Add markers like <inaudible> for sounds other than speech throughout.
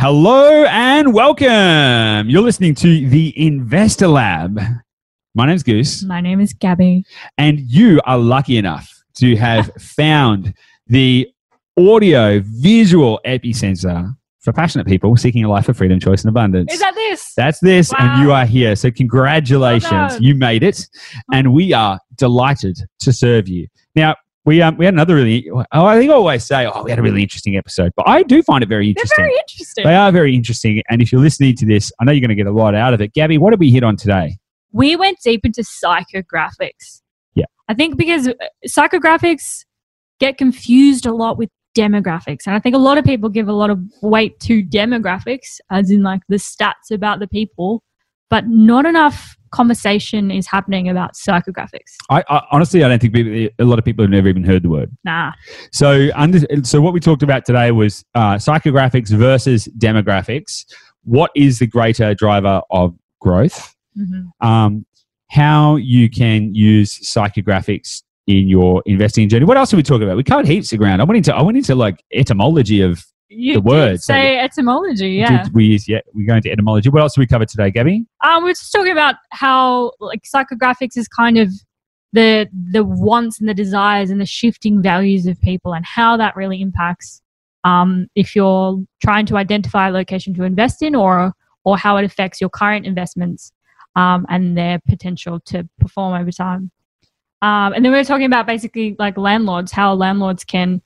Hello and welcome. You're listening to the Investor Lab. My name's Goose, My name is Gabby. and you are lucky enough to have <laughs> found the audio visual epicenter for passionate people seeking a life of freedom, choice, and abundance. Is that this? That's this, and you are here. So, congratulations, Well you made it, and we are delighted to serve you. Now, we um, we had another really. Oh, I think I always say, oh, we had a really interesting episode, but I do find it very interesting. They're very interesting. They are very interesting, and if you're listening to this, I know you're going to get a lot out of it. Gabby, what did we hit on today? we went deep into psychographics. Yeah. I think because uh, psychographics get confused a lot with demographics. And I think a lot of people give a lot of weight to demographics, as in like the stats about the people, but not enough conversation is happening about psychographics. I, I honestly, I don't think people, a lot of people have never even heard the word. Nah. So, under, so what we talked about today was uh, psychographics versus demographics. What is the greater driver of growth? Mhm. um, how you can use psychographics in your investing journey. What else did we talk about? We covered heaps of ground. I went into I went into like etymology of You The words, say etymology, yeah. did we use yeah we go into etymology. What else did we cover today, Gabby? Um, we're just talking about how like psychographics is kind of the the wants and the desires and the shifting values of people and how that really impacts um, if you're trying to identify a location to invest in or or how it affects your current investments um, and their potential to perform over time. Um, and then we were talking about basically like landlords, how landlords can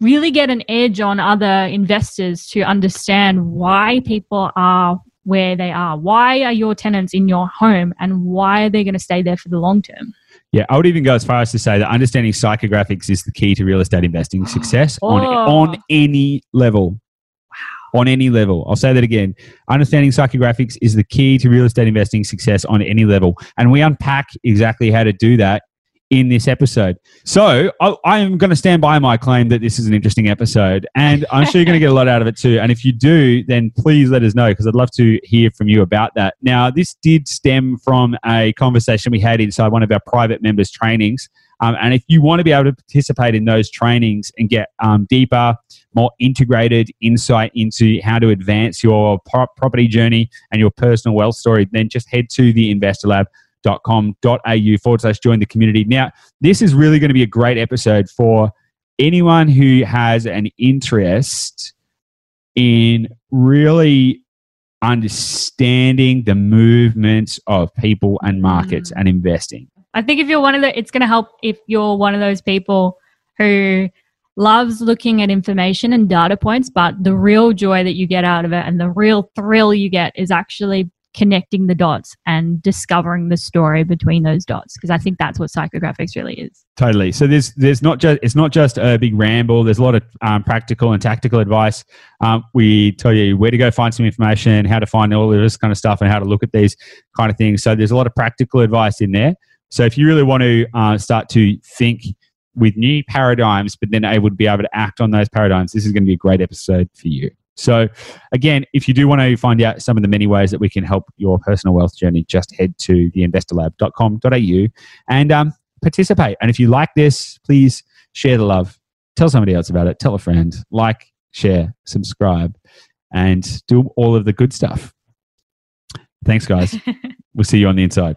really get an edge on other investors to understand why people are where they are. Why are your tenants in your home and why are they going to stay there for the long term? Yeah, I would even go as far as to say that understanding psychographics is the key to real estate investing <gasps> success on Oh. on any level. On any level. I'll say that again. Understanding psychographics is the key to real estate investing success on any level. And we unpack exactly how to do that in this episode. So I, I am going to stand by my claim that this is an interesting episode. And I'm sure you're going to get a lot out of it too. And if you do, then please let us know because I'd love to hear from you about that. Now, this did stem from a conversation we had inside one of our private members' trainings. Um, and if you want to be able to participate in those trainings and get um, deeper, more integrated insight into how to advance your pro- property journey and your personal wealth story, then just head to the investorlab.com.au forward slash join the community. Now, this is really going to be a great episode for anyone who has an interest in really understanding the movements of people and markets mm. and investing. I think if you're one of the, it's going to help if you're one of those people who loves looking at information and data points, but the real joy that you get out of it and the real thrill you get is actually connecting the dots and discovering the story between those dots. Because I think that's what psychographics really is. Totally. So there's there's not just it's not just a big ramble. There's a lot of um, practical and tactical advice. Um, we tell you where to go find some information, how to find all of this kind of stuff, and how to look at these kind of things. So there's a lot of practical advice in there. So if you really want to uh, start to think with new paradigms, but then able to be able to act on those paradigms, this is going to be a great episode for you. So, again, if you do want to find out some of the many ways that we can help your personal wealth journey, just head to theinvestorlab.com.au and um, participate. And if you like this, please share the love. Tell somebody else about it. Tell a friend. Like, share, subscribe, and do all of the good stuff. Thanks, guys. <laughs> we'll see you on the inside.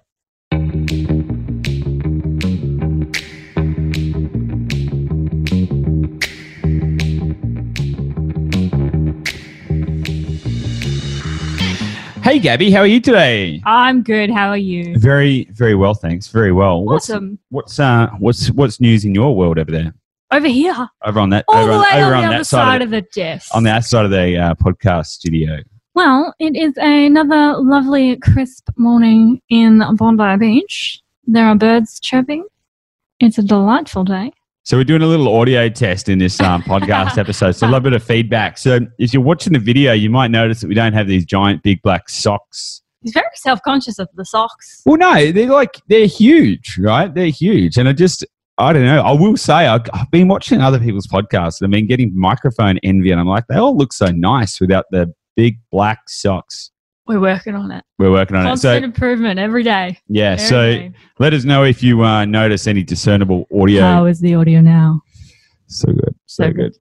Hey, Gabby, how are you today? I'm good. How are you? Very, very well, thanks. Very well. What's Awesome. what's uh what's what's news in your world over there? Over here, Over on that all over the on, way over on the other side, side of of the desk. the, on that side of the uh, podcast studio. Well, it is another lovely, crisp morning in Bondi Beach. There are birds chirping. It's a delightful day. So we're doing a little audio test in this um, podcast <laughs> episode. So a little bit of feedback. So if you're watching the video, you might notice that we don't have these giant, big black socks. He's very self conscious of the socks. Well, no, they're like they're huge, right? They're huge, and I just I don't know. I will say I've, I've been watching other people's podcasts and I've been getting microphone envy, and I'm like, they all look so nice without the big black socks. We're working on it. We're working on it. Constant So improvement every day. yeah, Every so day. let us know if you uh, notice any discernible audio. How is the audio now? So good, so, So good. good.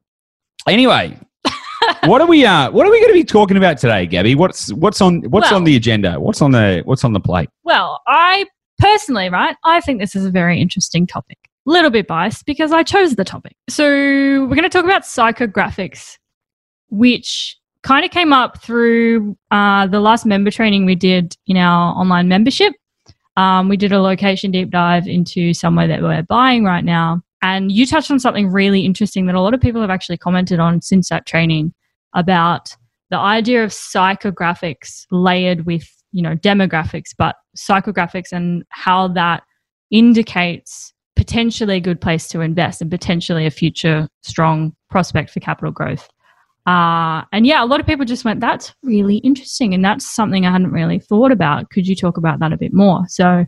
Anyway, <laughs> what are we uh what are we going to be talking about today, Gabby? What's what's on what's Well- on the agenda? What's on the what's on the plate? Well, I personally, right, I think this is a very interesting topic. Little bit biased because I chose the topic. So we're going to talk about psychographics, which kind of came up through uh, the last member training we did in our online membership. Um, we did a location deep dive into somewhere that we're buying right now. And you touched on something really interesting that a lot of people have actually commented on since that training about the idea of psychographics layered with you know demographics but psychographics and how that indicates potentially a good place to invest and potentially a future strong prospect for capital growth uh, and yeah a lot of people just went that's really interesting and that's something i hadn't really thought about could you talk about that a bit more so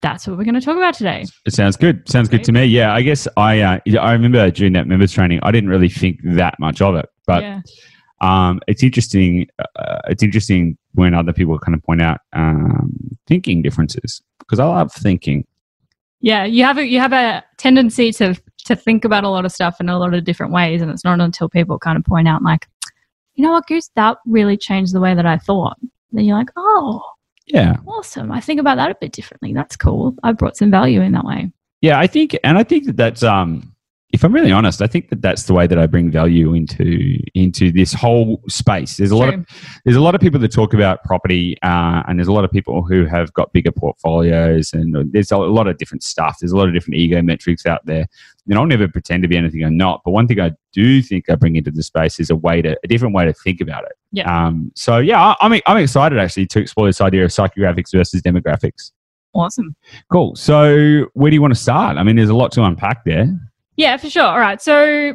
that's what we're going to talk about today It sounds good. Sounds good to me. Yeah, I guess I uh, I remember during that members training, I didn't really think that much of it, but yeah um, it's interesting. Uh, it's interesting when other people kind of point out um, thinking differences because I love thinking. yeah you have a you have a tendency to to think about a lot of stuff in a lot of different ways and it's not until people kind of point out like you know what goose that really changed the way that i thought then you're like oh Yeah, awesome i think about that a bit differently that's cool i brought some value in that way yeah. I think, and I think that that's um, if I'm really honest, I think that that's the way that I bring value into into this whole space. There's a lot of there's a lot of people that talk about property, uh, and there's a lot of people who have got bigger portfolios, and there's a lot of different stuff. There's a lot of different ego metrics out there. And I'll never pretend to be anything I'm not. But one thing I do think I bring into the space is a way to a different way to think about it. Yeah. Um, so yeah, I, I'm I'm excited actually to explore this idea of psychographics versus demographics. awesome Cool. So where do you want to start? I mean, there's a lot to unpack there. yeah for sure all right so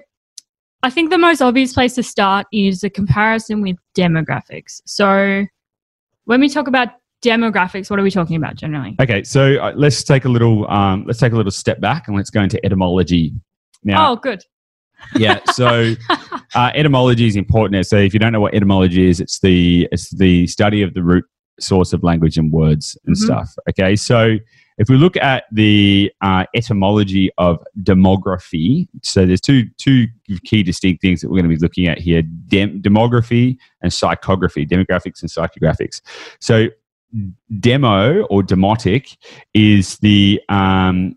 i think the most obvious place to start is the comparison with demographics so when we talk about demographics what are we talking about generally Okay, so uh, let's take a little um, let's take a little step back and let's go into etymology. Now, oh good yeah, so <laughs> uh, etymology is important. So if you don't know what etymology is, it's the it's the study of the root source of language and words and Mhm. stuff. Okay, so if we look at the uh, etymology of demography, so there's two two key distinct things that we're going to be looking at here: Dem- demography and psychography, demographics and psychographics. So demo or demotic is the um,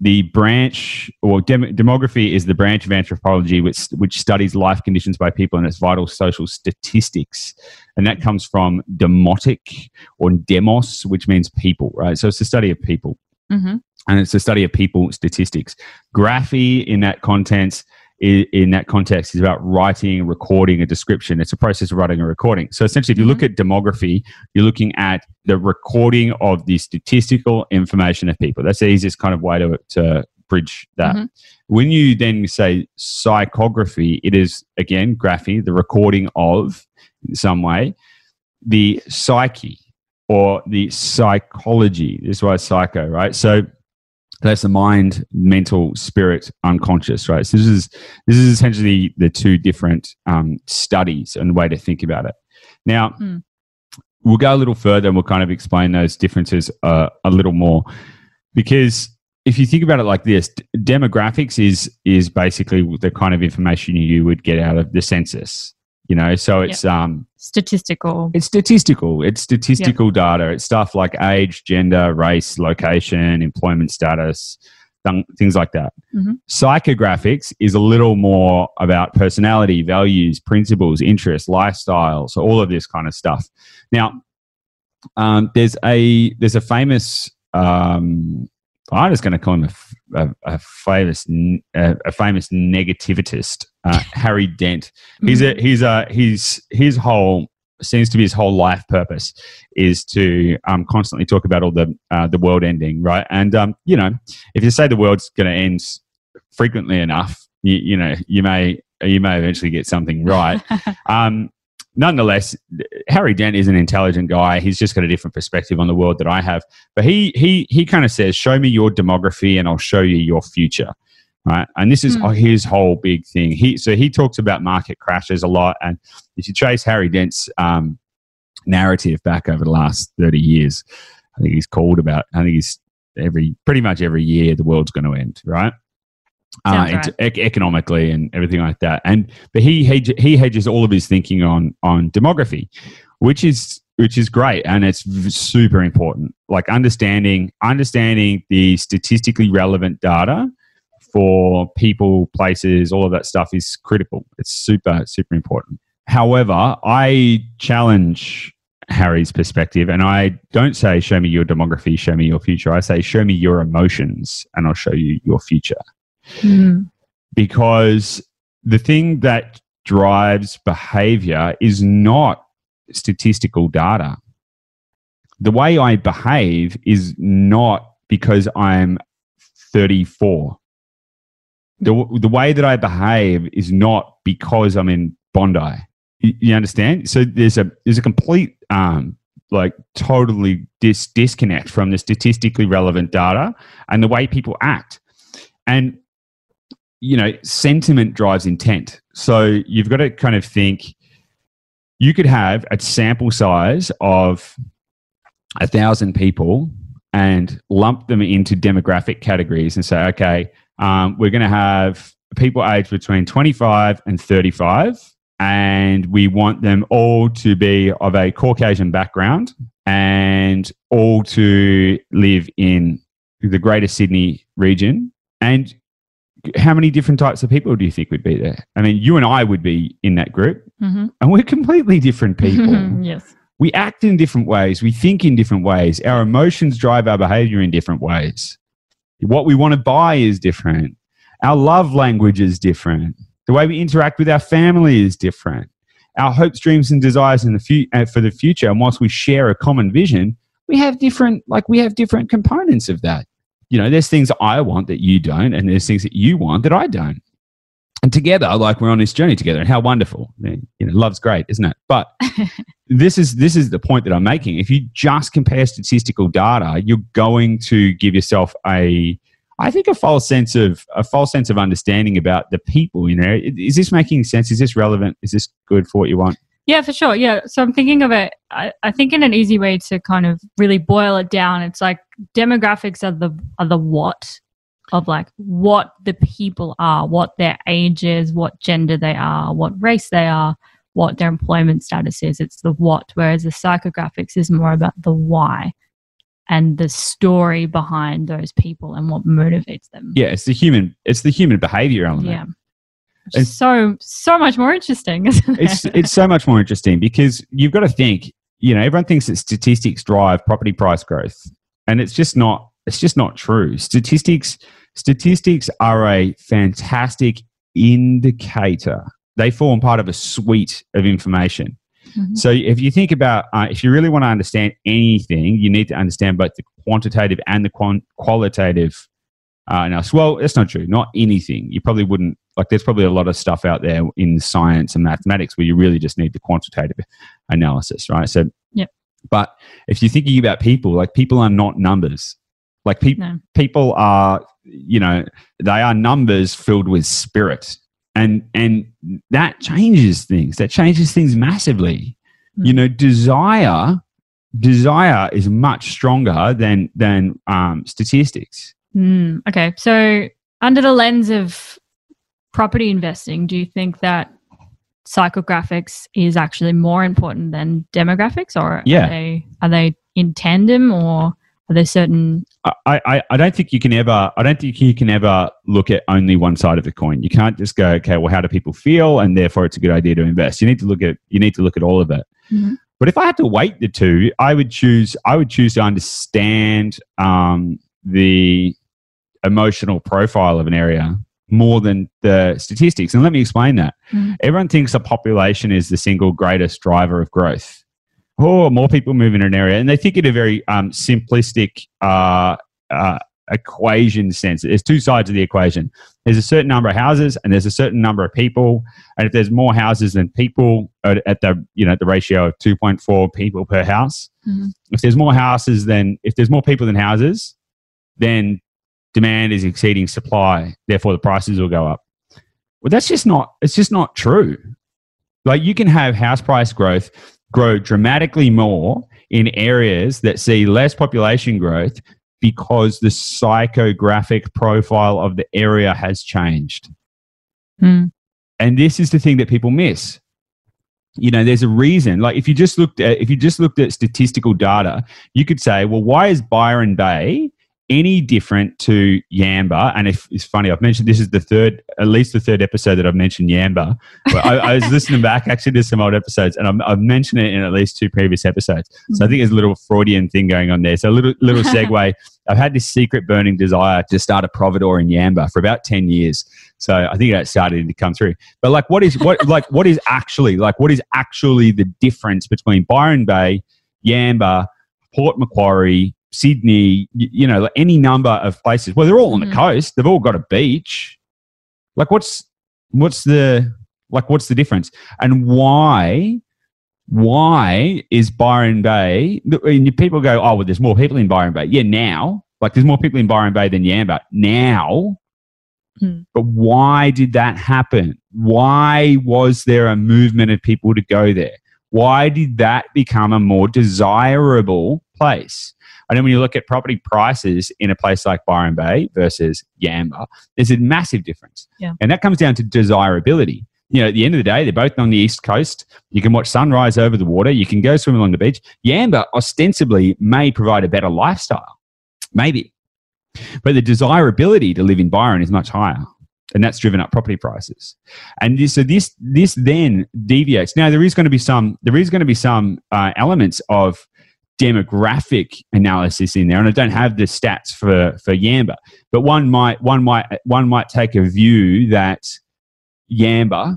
the branch or dem- demography is the branch of anthropology which which studies life conditions by people and its vital social statistics. And that comes from demotic or demos which means people right? So it's the study of people. Hmm and it's a study of people statistics. Graphy in that context in that context is about writing, recording a description. It's a process of writing a recording. So essentially, if you look at demography, you're looking at the recording of the statistical information of people. That's the easiest kind of way to, to bridge that. Mhm. When you then say psychography, it is again graphy, the recording of in some way the psyche or the psychology. This is why it's psycho, right? So that's the mind, mental, spirit, unconscious, right? So this is this is essentially the two different um, studies and way to think about it. Now, Hmm. we'll go a little further and we'll kind of explain those differences uh, a little more, because if you think about it like this, demographics is is basically the kind of information you would get out of the census. You know, so it's um, statistical it's statistical. It's statistical data. It's stuff like age, gender, race, location, employment status, th- things like that. Mhm. Psychographics is a little more about personality, values, principles, interests, lifestyles, so all of this kind of stuff. Now, um, there's a there's a famous. Um, I'm just going to call him a a famous n- a, a famous negativist, uh, <laughs> Harry Dent. He's a he's a he's his whole seems to be his whole life purpose is to um, constantly talk about all the uh, the world ending, right? And um, you know, if you say the world's going to end frequently enough, you, you know, you may you may eventually get something right. <laughs> um, nonetheless, Harry Dent is an intelligent guy. He's just got a different perspective on the world that I have. But he he he kind of says, "Show me your demography, and I'll show you your future." Right, and this is Hmm. his whole big thing. He so he talks about market crashes a lot, and if you trace Harry Dent's um, narrative back over the last thirty years, I think he's called about. I think he's every pretty much every year the world's going to end. Right, uh, into ec- economically and everything like that. And but he hedge, he hedges all of his thinking on on demography, which is which is great and it's v- super important. Like understanding understanding the statistically relevant data for people, places, all of that stuff is critical. It's super super important. However, I challenge Harry's perspective and I don't say show me your demography, show me your future. I say show me your emotions and I'll show you your future Mm. because the thing that drives behavior is not statistical data. The way I behave is not because I'm 34. The, the way that I behave is not because I'm in Bondi. You, you understand? So there's a there's a complete um, like totally dis- disconnect from the statistically relevant data and the way people act. And you know, sentiment drives intent. So you've got to kind of think you could have a sample size of a thousand people and lump them into demographic categories and say, okay, um, we're going to have people aged between 25 and 35, and we want them all to be of a Caucasian background and all to live in the greater Sydney region. And how many different types of people do you think would be there? I mean, you and I would be in that group, Mhm. and we're completely different <laughs> people. yes. we act in different ways, we think in different ways, our emotions drive our behavior in different ways. What we want to buy is different, our love language is different, the way we interact with our family is different. Our hopes, dreams, and desires in the fu- uh, for the future, and whilst we share a common vision, we have different, like we have different components of that you know, there's things I want that you don't, and there's things that you want that I don't. And together, like we're on this journey together, and how wonderful! You know, love's great, isn't it? But <laughs> this is this is the point that I'm making. If you just compare statistical data, you're going to give yourself a, I think, a false sense of a false sense of understanding about the people. You know, is this making sense? Is this relevant? Is this good for what you want? Yeah, for sure. Yeah. So I'm thinking of it, I, I think in an easy way to kind of really boil it down, it's like demographics are the are the what of like what the people are, what their age is, what gender they are, what race they are, what their employment status is. It's the what, whereas the psychographics is more about the why and the story behind those people and what motivates them. Yeah, it's the human. It's the human behavior element. Yeah. Which so so much more interesting, isn't it's it? it's so much more interesting because you've got to think. You know, everyone thinks that statistics drive property price growth, and it's just not. It's just not true. Statistics statistics are a fantastic indicator. They form part of a suite of information. Mhm. So if you think about, uh, if you really want to understand anything, you need to understand both the quantitative and the quan- qualitative. Uh, now, well, that's not true. Not anything. You probably wouldn't like. There's probably a lot of stuff out there in science and mathematics where you really just need the quantitative analysis, right? So, Yep. But if you're thinking about people, like people are not numbers. Like people, No. people are, you know, they are numbers filled with spirit, and and that changes things. That changes things massively. You Mm. know, desire, desire is much stronger than than um, statistics. Mm, okay. So, under the lens of property investing, do you think that psychographics is actually more important than demographics, or Yeah. are they are they in tandem, or are there certain? I, I, I don't think you can ever I don't think you can ever look at only one side of the coin. You can't just go, okay, well, how do people feel, and therefore it's a good idea to invest. You need to look at you need to look at all of it. Mhm. But if I had to weight the two, I would choose I would choose to understand um, the emotional profile of an area more than the statistics. And let me explain that. Mhm. Everyone thinks the population is the single greatest driver of growth. Oh, more people move in an area, and they think in a very um, simplistic uh, uh, equation sense. There's two sides of the equation. There's a certain number of houses, and there's a certain number of people. And if there's more houses than people at, at the you know the ratio of 2.4 people per house, Mhm. if there's more houses than if there's more people than houses, then demand is exceeding supply. Therefore, the prices will go up. Well, that's just not. It's just not true. Like you can have house price growth grow dramatically more in areas that see less population growth because the psychographic profile of the area has changed. Mm. And this is the thing that people miss. You know, there's a reason. Like if you just looked at if you just looked at statistical data, you could say, well, why is Byron Bay any different to Yamba? And if it's funny, I've mentioned this is the third, at least the third episode that I've mentioned Yamba. But I, I, was <laughs> listening back actually to some old episodes, and I've, I've, mentioned it in at least two previous episodes. So I mm-hmm. think there's a little Freudian thing going on there. So a little little <laughs> segue. I've had this secret burning desire to start a providore in Yamba for about ten years. So I think that started to come through. But like, what is what <laughs> like what is actually like what is actually the difference between Byron Bay, Yamba, Port Macquarie, Sydney, you, know, any number of places. Well, they're all on the Mhm. coast. They've all got a beach. Like, what's what's the like what's the difference, and why? Why is Byron Bay? And people go, oh, well, there's more people in Byron Bay. Yeah, now, like, there's more people in Byron Bay than Yamba now. Hmm. But why did that happen? Why was there a movement of people to go there? Why did that become a more desirable place? And then when you look at property prices in a place like Byron Bay versus Yamba, there's a massive difference. Yeah. And that comes down to desirability. You know, at the end of the day, they're both on the east coast. You can watch sunrise over the water. You can go swim along the beach. Yamba ostensibly may provide a better lifestyle. Maybe. But the desirability to live in Byron is much higher. And that's driven up property prices. And this, so this this then deviates. Now there is going to be some there is going to be some uh, elements of demographic analysis in there, and I don't have the stats for for Yamba, but one might one might one might take a view that Yamba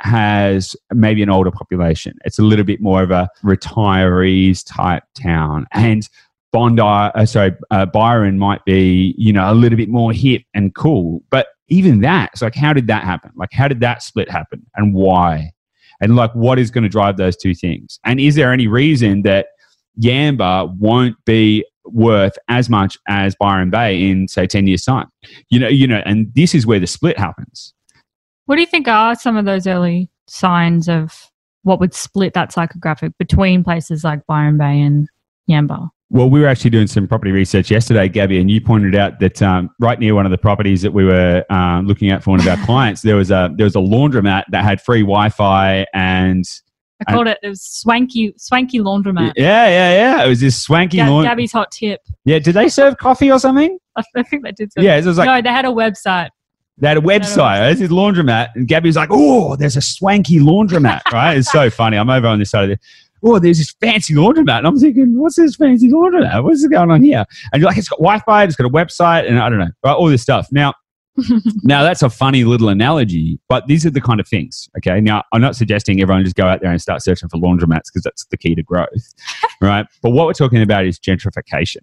has maybe an older population. It's a little bit more of a retirees type town, and Bondi, uh, sorry, uh, Byron might be you know a little bit more hip and cool, but even that, it's like how did that happen? Like how did that split happen, and why? And like what is going to drive those two things? And is there any reason that Yamba won't be worth as much as Byron Bay in say 10 years time. You know, you know, and this is where the split happens. What do you think are some of those early signs of what would split that psychographic between places like Byron Bay and Yamba? Well, we were actually doing some property research yesterday, Gabby, and you pointed out that um, right near one of the properties that we were um, looking at for one of our <laughs> clients, there was a there was a laundromat that had free Wi-Fi and I called it it was swanky swanky laundromat. yeah, yeah, yeah. It was this swanky Ga- laund- Gabby's hot tip. Yeah, did they serve coffee or something? I, I think they did. Some, Yeah, it was like no, they had a website. They had a website. This is laundromat, and Gabby's like, "Oh, there's a swanky laundromat." <laughs> Right? It's so funny. I'm over on this side of the. Oh, there's this fancy laundromat, and I'm thinking, "What's this fancy laundromat? What's going on here?" And you're like, "It's got Wi-Fi. It's got a website, and I don't know, right? All this stuff." Now, <laughs> now that's a funny little analogy, but these are the kind of things. Okay. Now, I'm not suggesting everyone just go out there and start searching for laundromats because that's the key to growth, <laughs> right? But what we're talking about is gentrification.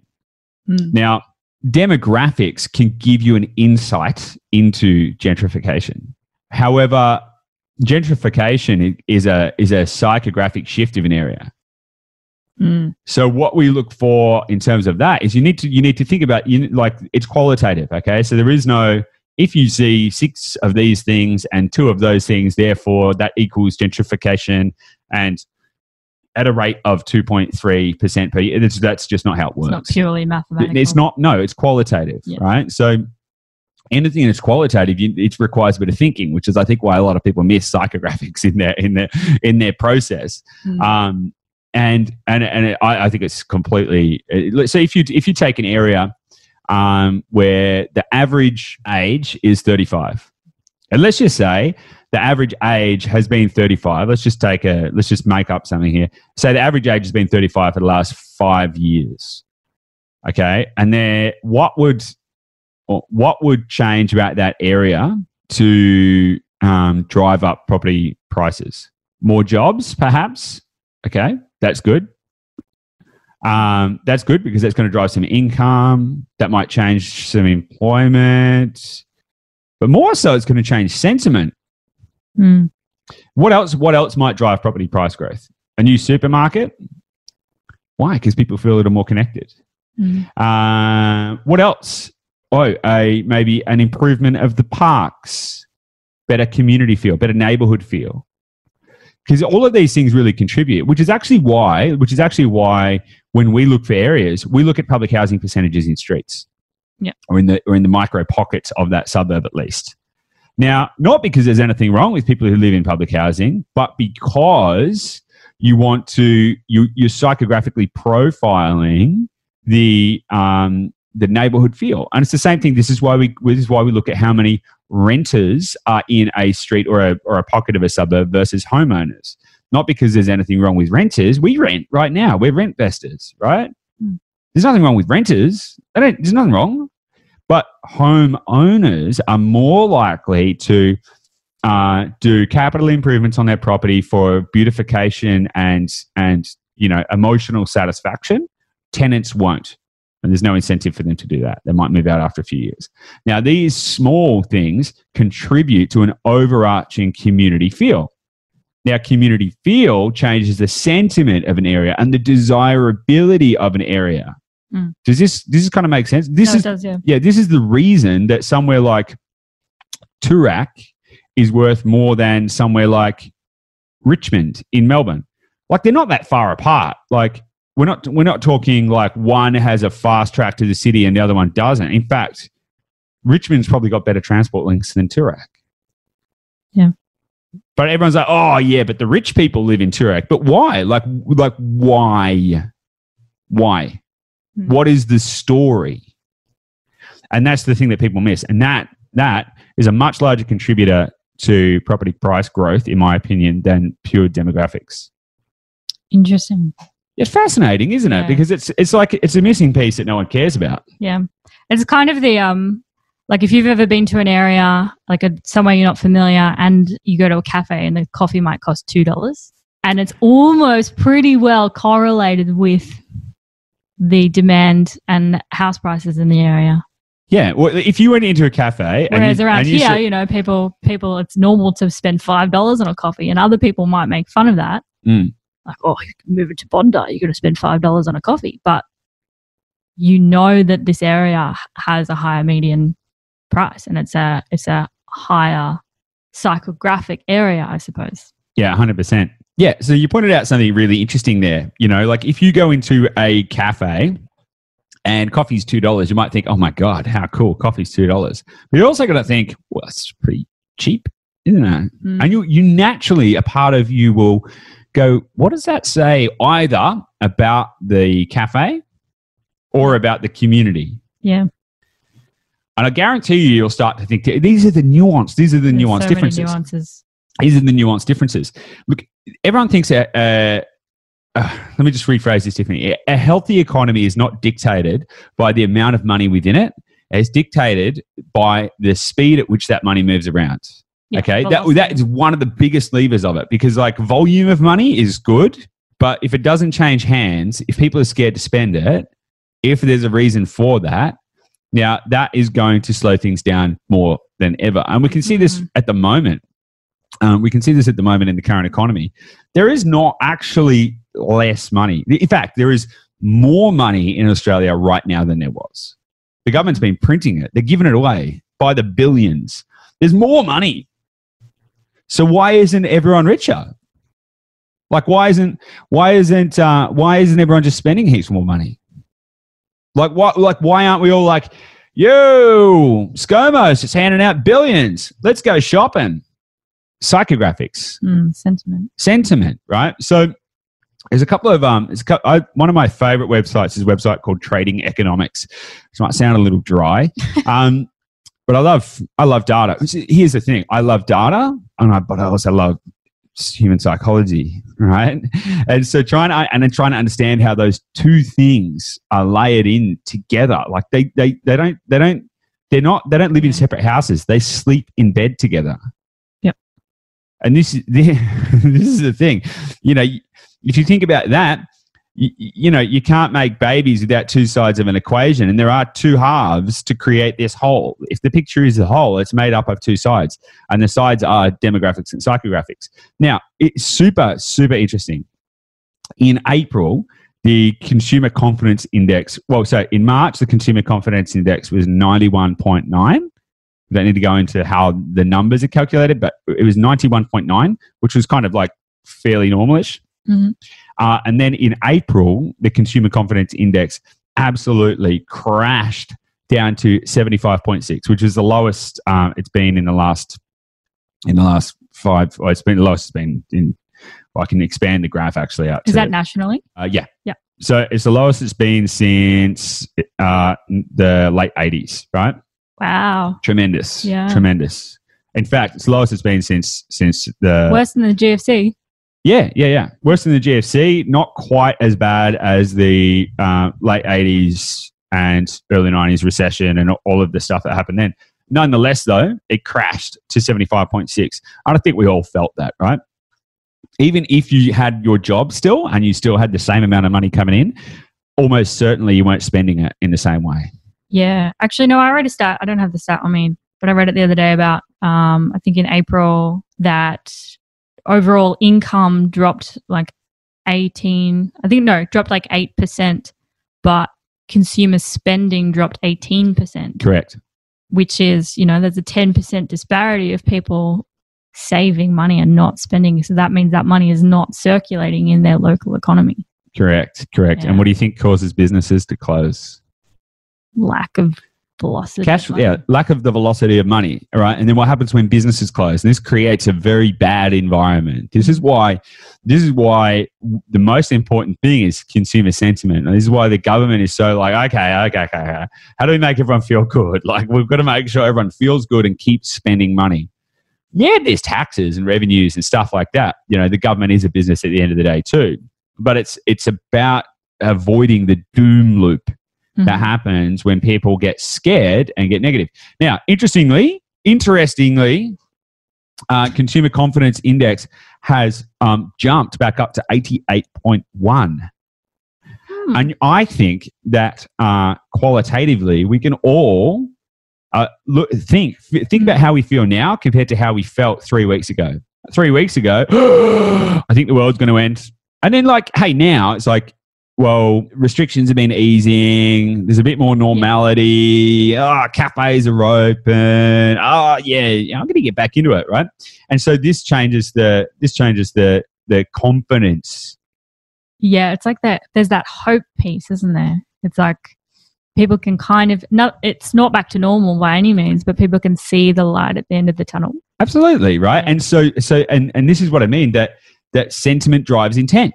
Mm. Now, demographics can give you an insight into gentrification. However, gentrification is a is a psychographic shift of an area. Mm. So what we look for in terms of that is you need to you need to think about you like it's qualitative. Okay, so there is no if you see six of these things and two of those things, therefore that equals gentrification and at a rate of 2.3% per year. That's, just not how it works. It's not purely mathematical. It's not. No, it's qualitative, Yeah. right? So anything that's qualitative, you, it requires a bit of thinking, which is, I think, why a lot of people miss <laughs> psychographics in their in their in their process. Mm. Um, and and and it, I, I think it's completely. uh, So if you if you take an area um, where the average age is thirty five, and let's just say the average age has been 35 let's just take a let's just make up something here. Say the average age has been 35 for the last five years okay? And then what would what would change about that area to um, drive up property prices? More jobs perhaps? Okay that's good um, that's good because that's going to drive some income that might change some employment but more so it's going to change sentiment Mm. what else? What else might drive property price growth? A new supermarket. Why? Because people feel a little more connected. Mm. Uh, what else? Oh, a maybe an improvement of the parks, better community feel, better neighborhood feel. Because all of these things really contribute, which is actually why, which is actually why when we look for areas, we look at public housing percentages in streets. Yeah. Or in the or in the micro pockets of that suburb at least. Now, not because there's anything wrong with people who live in public housing, but because you want to you you're psychographically profiling the um, the neighborhood feel, and it's the same thing. This is why we this is why we look at how many renters are in a street or a or a pocket of a suburb versus homeowners. Not because there's anything wrong with renters. We rent right now. We're rentvestors, right? Mm. There's nothing wrong with renters. There's nothing wrong. But homeowners are more likely to uh, do capital improvements on their property for beautification and and you know emotional satisfaction. Tenants won't, and there's no incentive for them to do that. They might move out after a few years. Now, these small things contribute to an overarching community feel. Now, community feel changes the sentiment of an area and the desirability of an area. Mm. Does this this is kind of make sense? This No, is does, yeah. yeah, this is the reason that somewhere like Toorak is worth more than somewhere like Richmond in Melbourne. Like they're not that far apart. Like we're not we're not talking like one has a fast track to the city and the other one doesn't. In fact, Richmond's probably got better transport links than Toorak. Yeah. But everyone's like, oh yeah, but the rich people live in Toorak. But why? Like like why? Why? Hmm. What is the story? And that's the thing that people miss. And that that is a much larger contributor to property price growth, in my opinion, than pure demographics. Interesting. It's fascinating, isn't it? Because it's it's like it's a missing piece that no one cares about. Yeah. It's kind of the um like if you've ever been to an area like a somewhere you're not familiar and you go to a cafe and the coffee might cost two dollars and it's almost pretty well correlated with the demand and house prices in the area. Yeah. Well, if you went into a cafe, and Whereas you, around you here, said- you know, people people it's normal to spend five dollars on a coffee and other people might make fun of that. Mm. Like, oh, you can move it to Bondi, you're gonna spend five dollars on a coffee. But you know that this area has a higher median price and it's a it's a higher psychographic area, I suppose. Yeah, hundred percent. Yeah. So you pointed out something really interesting there. You know, like if you go into a cafe and coffee's two dollars, you might think, "Oh my god, how cool! Coffee's two dollars." But you're also got to think, "Well, that's pretty cheap, isn't it?" Mm. And you, you naturally, a part of you will go, "What does that say?" Either about the cafe or about the community. Yeah. And I guarantee you, you'll start to think these are the nuance. These are the There's nuance so many differences nuances. these are the nuance differences. Look, everyone thinks that. Uh, uh, let me just rephrase this differently. A healthy economy is not dictated by the amount of money within it. It's dictated by the speed at which that money moves around. Yeah, okay, that, that is one of the biggest levers of it because, like, volume of money is good, but if it doesn't change hands, if people are scared to spend it, if there's a reason for that, now that is going to slow things down more than ever. And we can see this Mhm. at the moment. Um, we can see this at the moment in the current economy. There is not actually less money. In fact, there is more money in Australia right now than there was. The government's been printing it, they're giving it away by the billions. There's more money. So why isn't everyone richer? Like why isn't why isn't uh, why isn't everyone just spending heaps more money? Like what like why aren't we all like, yo, ScoMo's just handing out billions. Let's go shopping. Psychographics, Mm, sentiment. sentiment, right? So there's a couple of um it's a, cou- I, one of my favorite websites is a website called Trading Economics. Which might sound a little dry. <laughs> um but I love I love data. Here's the thing: I love data, and I, but I also love human psychology, <laughs> right? And so trying to and then trying to understand how those two things are layered in together. Like they they they don't they don't they're not they don't live in separate houses. They sleep in bed together. Yep. And this is <laughs> this is the thing, you know. If you think about that, you, you know you can't make babies without two sides of an equation, and there are two halves to create this whole. If the picture is the whole, it's made up of two sides, and the sides are demographics and psychographics. Now, it's super super interesting. In April, the consumer confidence index. Well, so in March, the consumer confidence index was ninety one point nine. We don't need to go into how the numbers are calculated, but it was ninety one point nine, which was kind of like fairly normalish. Mhm. Uh, and then in April, the consumer confidence index absolutely crashed down to 75.6, which is the lowest uh, it's been in the last in the last five. Well, it's been the lowest it's been in. Well, I can expand the graph actually out. Is to, that nationally? uh, yeah. Yeah. So it's the lowest it's been since uh, the late 80s, right? Wow. Tremendous. Yeah. Tremendous. In fact, it's the lowest it's been since since the Worse than the GFC. Yeah yeah yeah worse than the GFC. Not quite as bad as the uh, late 80s and early 90s recession and all of the stuff that happened then. Nonetheless, though, it crashed to 75.6. And I think we all felt that, right? Even if you had your job still and you still had the same amount of money coming in, almost certainly you weren't spending it in the same way. Yeah. Actually, no, I read a stat. I don't have the stat on me, but I read it the other day about, um, I think in April, that overall income dropped like 18, I think, no, dropped like 8%, but consumer spending dropped 18%, Correct. which is, you know, there's a 10% disparity of people saving money and not spending. So that means that money is not circulating in their local economy. Correct. Correct. Yeah. And what do you think causes businesses to close? Lack of velocity. Cash, yeah, lack of the velocity of money, all right? And then what happens when businesses close? And this creates a very bad environment. This is why, this is why the most important thing is consumer sentiment. And this is why the government is so like, okay, okay, okay, okay. How do we make everyone feel good? <laughs> Like we've got to make sure everyone feels good and keeps spending money. Yeah, there's taxes and revenues and stuff like that. You know, the government is a business at the end of the day too. But it's it's about avoiding the doom loop that Mhm. happens when people get scared and get negative. Now, interestingly, interestingly, uh, consumer confidence index has um, jumped back up to 88.1. Hmm. And I think that uh, qualitatively, we can all uh, look, think, f- think about how we feel now compared to how we felt three weeks ago. Three weeks ago, <gasps> I think the world's going to end. And then, like, hey, now it's like, well, restrictions have been easing. There's a bit more normality. Oh, cafes are open. Oh, yeah, I'm going to get back into it, right? And so this changes the this changes the the confidence. Yeah, it's like that. There's that hope piece, isn't there? It's like people can kind of not. It's not back to normal by any means, but people can see the light at the end of the tunnel. Absolutely, right? Yeah. And so so and and this is what I mean that that sentiment drives intent.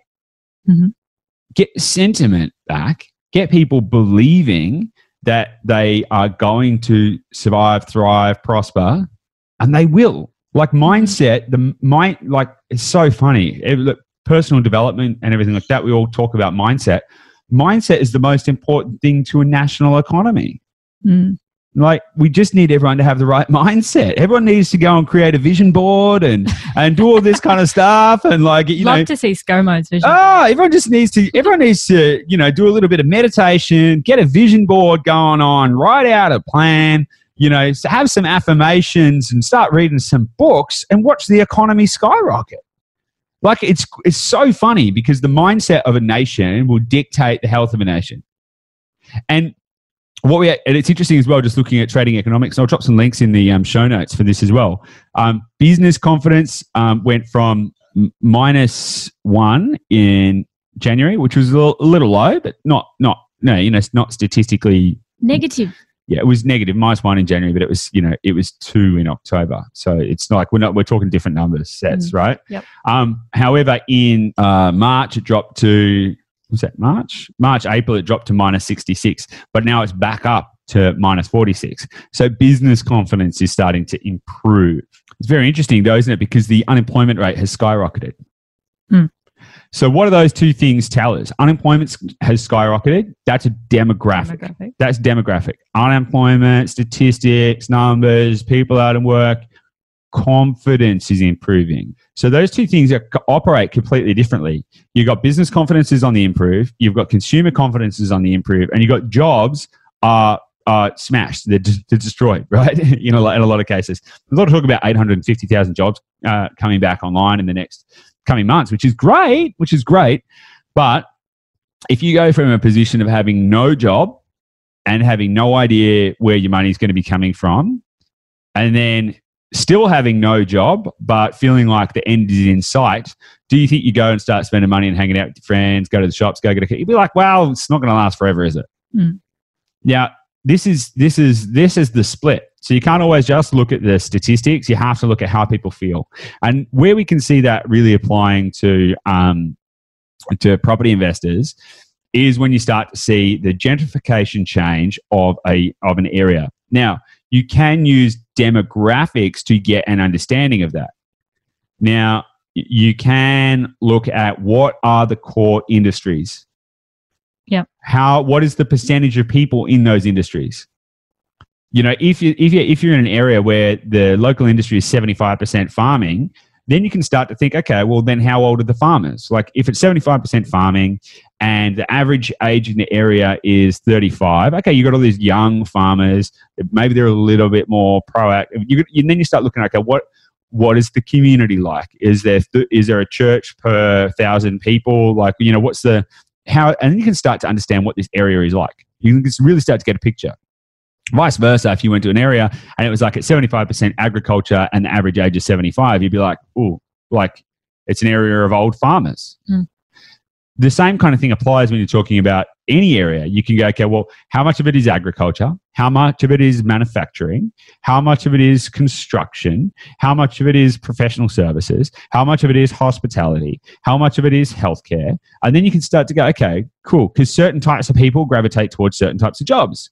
Mhm. Get sentiment back. Get people believing that they are going to survive, thrive, prosper, and they will. Like mindset, the mind, like it's so funny. It- look, personal development and everything like that. We all talk about mindset. Mindset is the most important thing to a national economy. Mm. Like we just need everyone to have the right <laughs> mindset. Everyone needs to go and create a vision board and and do all this kind of stuff and like you know Love know. to see ScoMo's vision. Ah, everyone just needs to. Everyone needs to, you know, do a little bit of meditation, get a vision board going on, write out a plan, you know, have some affirmations, and start reading some books, and watch the economy skyrocket. Like it's it's so funny because the mindset of a nation will dictate the health of a nation, and what we and it's interesting as well. Just looking at trading economics, I'll drop some links in the um, show notes for this as well. Um, business confidence um, went from m- minus one in January, which was a little, a little low, but not not no, you know, it's not statistically. Negative. Yeah, it was negative minus one in January, but it was you know it was two in October. So it's like we're not we're talking different numbers sets, right? Yep. Um, however, in uh, March it dropped to was that March? March, April it dropped to minus sixty six, but now it's back up to minus forty six. So business confidence is starting to improve. It's very interesting though, isn't it? Because the unemployment rate has skyrocketed. Hmm. So what do those two things tell us? Unemployment has skyrocketed. That's a demographic. Demographic. That's demographic. Unemployment, statistics, numbers, people out of work, confidence is improving. So those two things are, operate completely differently. You've got business confidence is on the improve, you've got consumer confidence is on the improve, and you've got jobs are uh, smashed, they're, de- they're destroyed, <laughs> right? you know, in a lot of cases. There's a lot of talk about 850,000 jobs uh, coming back online in the next coming months, which is great, which is great. But if you go from a position of having no job and having no idea where your money is going to be coming from, and then still having no job, but feeling like the end is in sight, do you think you go and start spending money and hanging out with your friends, go to the shops, go get a You'd be like, well, it's not going to last forever, is it? Mm. Now, this is this is this is the split. So you can't always just look at the statistics. You have to look at how people feel, and where we can see that really applying to um, to property investors is when you start to see the gentrification change of a of an area. Now, you can use demographics to get an understanding of that. Now, you can look at what are the core industries. Yeah. How what is the percentage of people in those industries? You know, if you if you if you're in an area where the local industry is 75% farming, then you can start to think, okay, well, then how old are the farmers? Like, if it's 75% farming and the average age in the area is 35, okay, you've got all these young farmers. Maybe they're a little bit more proactive. You, and then you start looking, okay, what what is the community like? Is there there a church per thousand people? Like, you know, what's the how? And you can start to understand what this area is like. You can really start to get a picture. Vice versa, if you went to an area and it was like at 75% agriculture and the average age is 75, you'd be like, oh, like it's an area of old farmers. Mm. The same kind of thing applies when you're talking about any area. You can go, okay, well, how much of it is agriculture? How much of it is manufacturing? How much of it is construction? How much of it is professional services? How much of it is hospitality? How much of it is healthcare? And then you can start to go, okay, cool, because certain types of people gravitate towards certain types of jobs.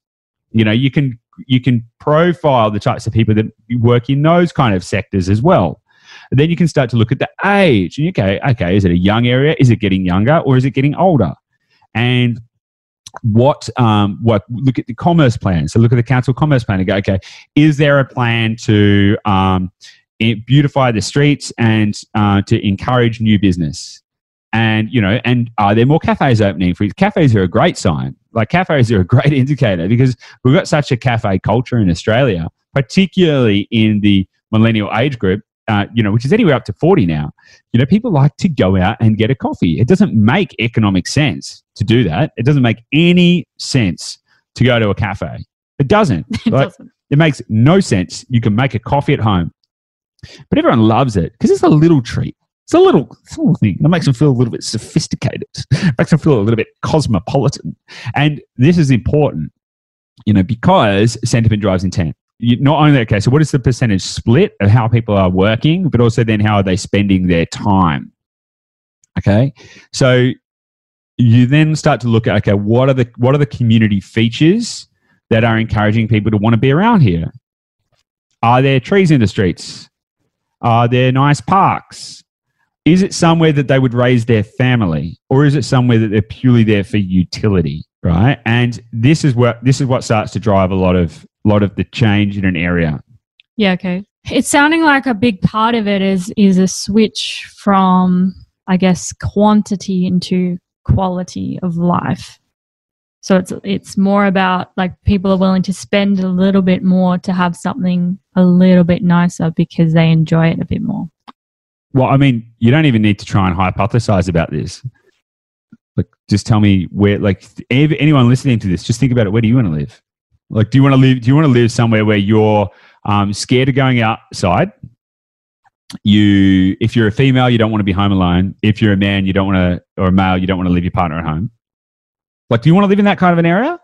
You know, you can you can profile the types of people that work in those kind of sectors as well. And then you can start to look at the age. Okay, okay, is it a young area? Is it getting younger or is it getting older? And what um, what look at the commerce plan. So look at the council commerce plan and go, okay, is there a plan to um, beautify the streets and uh, to encourage new business? And you know, and are there more cafes opening? For cafes are a great sign like cafes are a great <laughs> indicator because we've got such a cafe culture in Australia, particularly in the millennial age group. Uh, you know, which is anywhere up to 40 now. You know, people like to go out and get a coffee. It doesn't make economic sense to do that. It doesn't make any sense to go to a cafe. It doesn't. <laughs> It Like, doesn't. it makes no sense. You can make a coffee at home, but everyone loves it because it's a little treat. It's a little, it's a little thing. It makes them feel a little bit sophisticated. It makes them feel a little bit cosmopolitan. And this is important, you know, because sentiment drives intent. You, not only okay, so what is the percentage split of how people are working, but also then how are they spending their time? Okay, so you then start to look at okay, what are the what are the community features that are encouraging people to want to be around here? Are there trees in the streets? Are there nice parks? Is it somewhere that they would raise their family, or is it somewhere that they're purely there for utility? Right, and this is what this is what starts to drive a lot of lot of the change in an area. Yeah, okay. It's sounding like a big part of it is is a switch from I guess quantity into quality of life. So it's it's more about like people are willing to spend a little bit more to have something a little bit nicer because they enjoy it a bit more. Well, I mean, you don't even need to try and hypothesize about this. Like, just tell me where. Like, anyone listening to this, just think about it. Where do you want to live? Like, do you want to live? Do you want to live somewhere where you're um, scared of going outside? You, if you're a female, you don't want to be home alone. If you're a man, you don't want to, or a male, you don't want to leave your partner at home. Like, do you want to live in that kind of an area?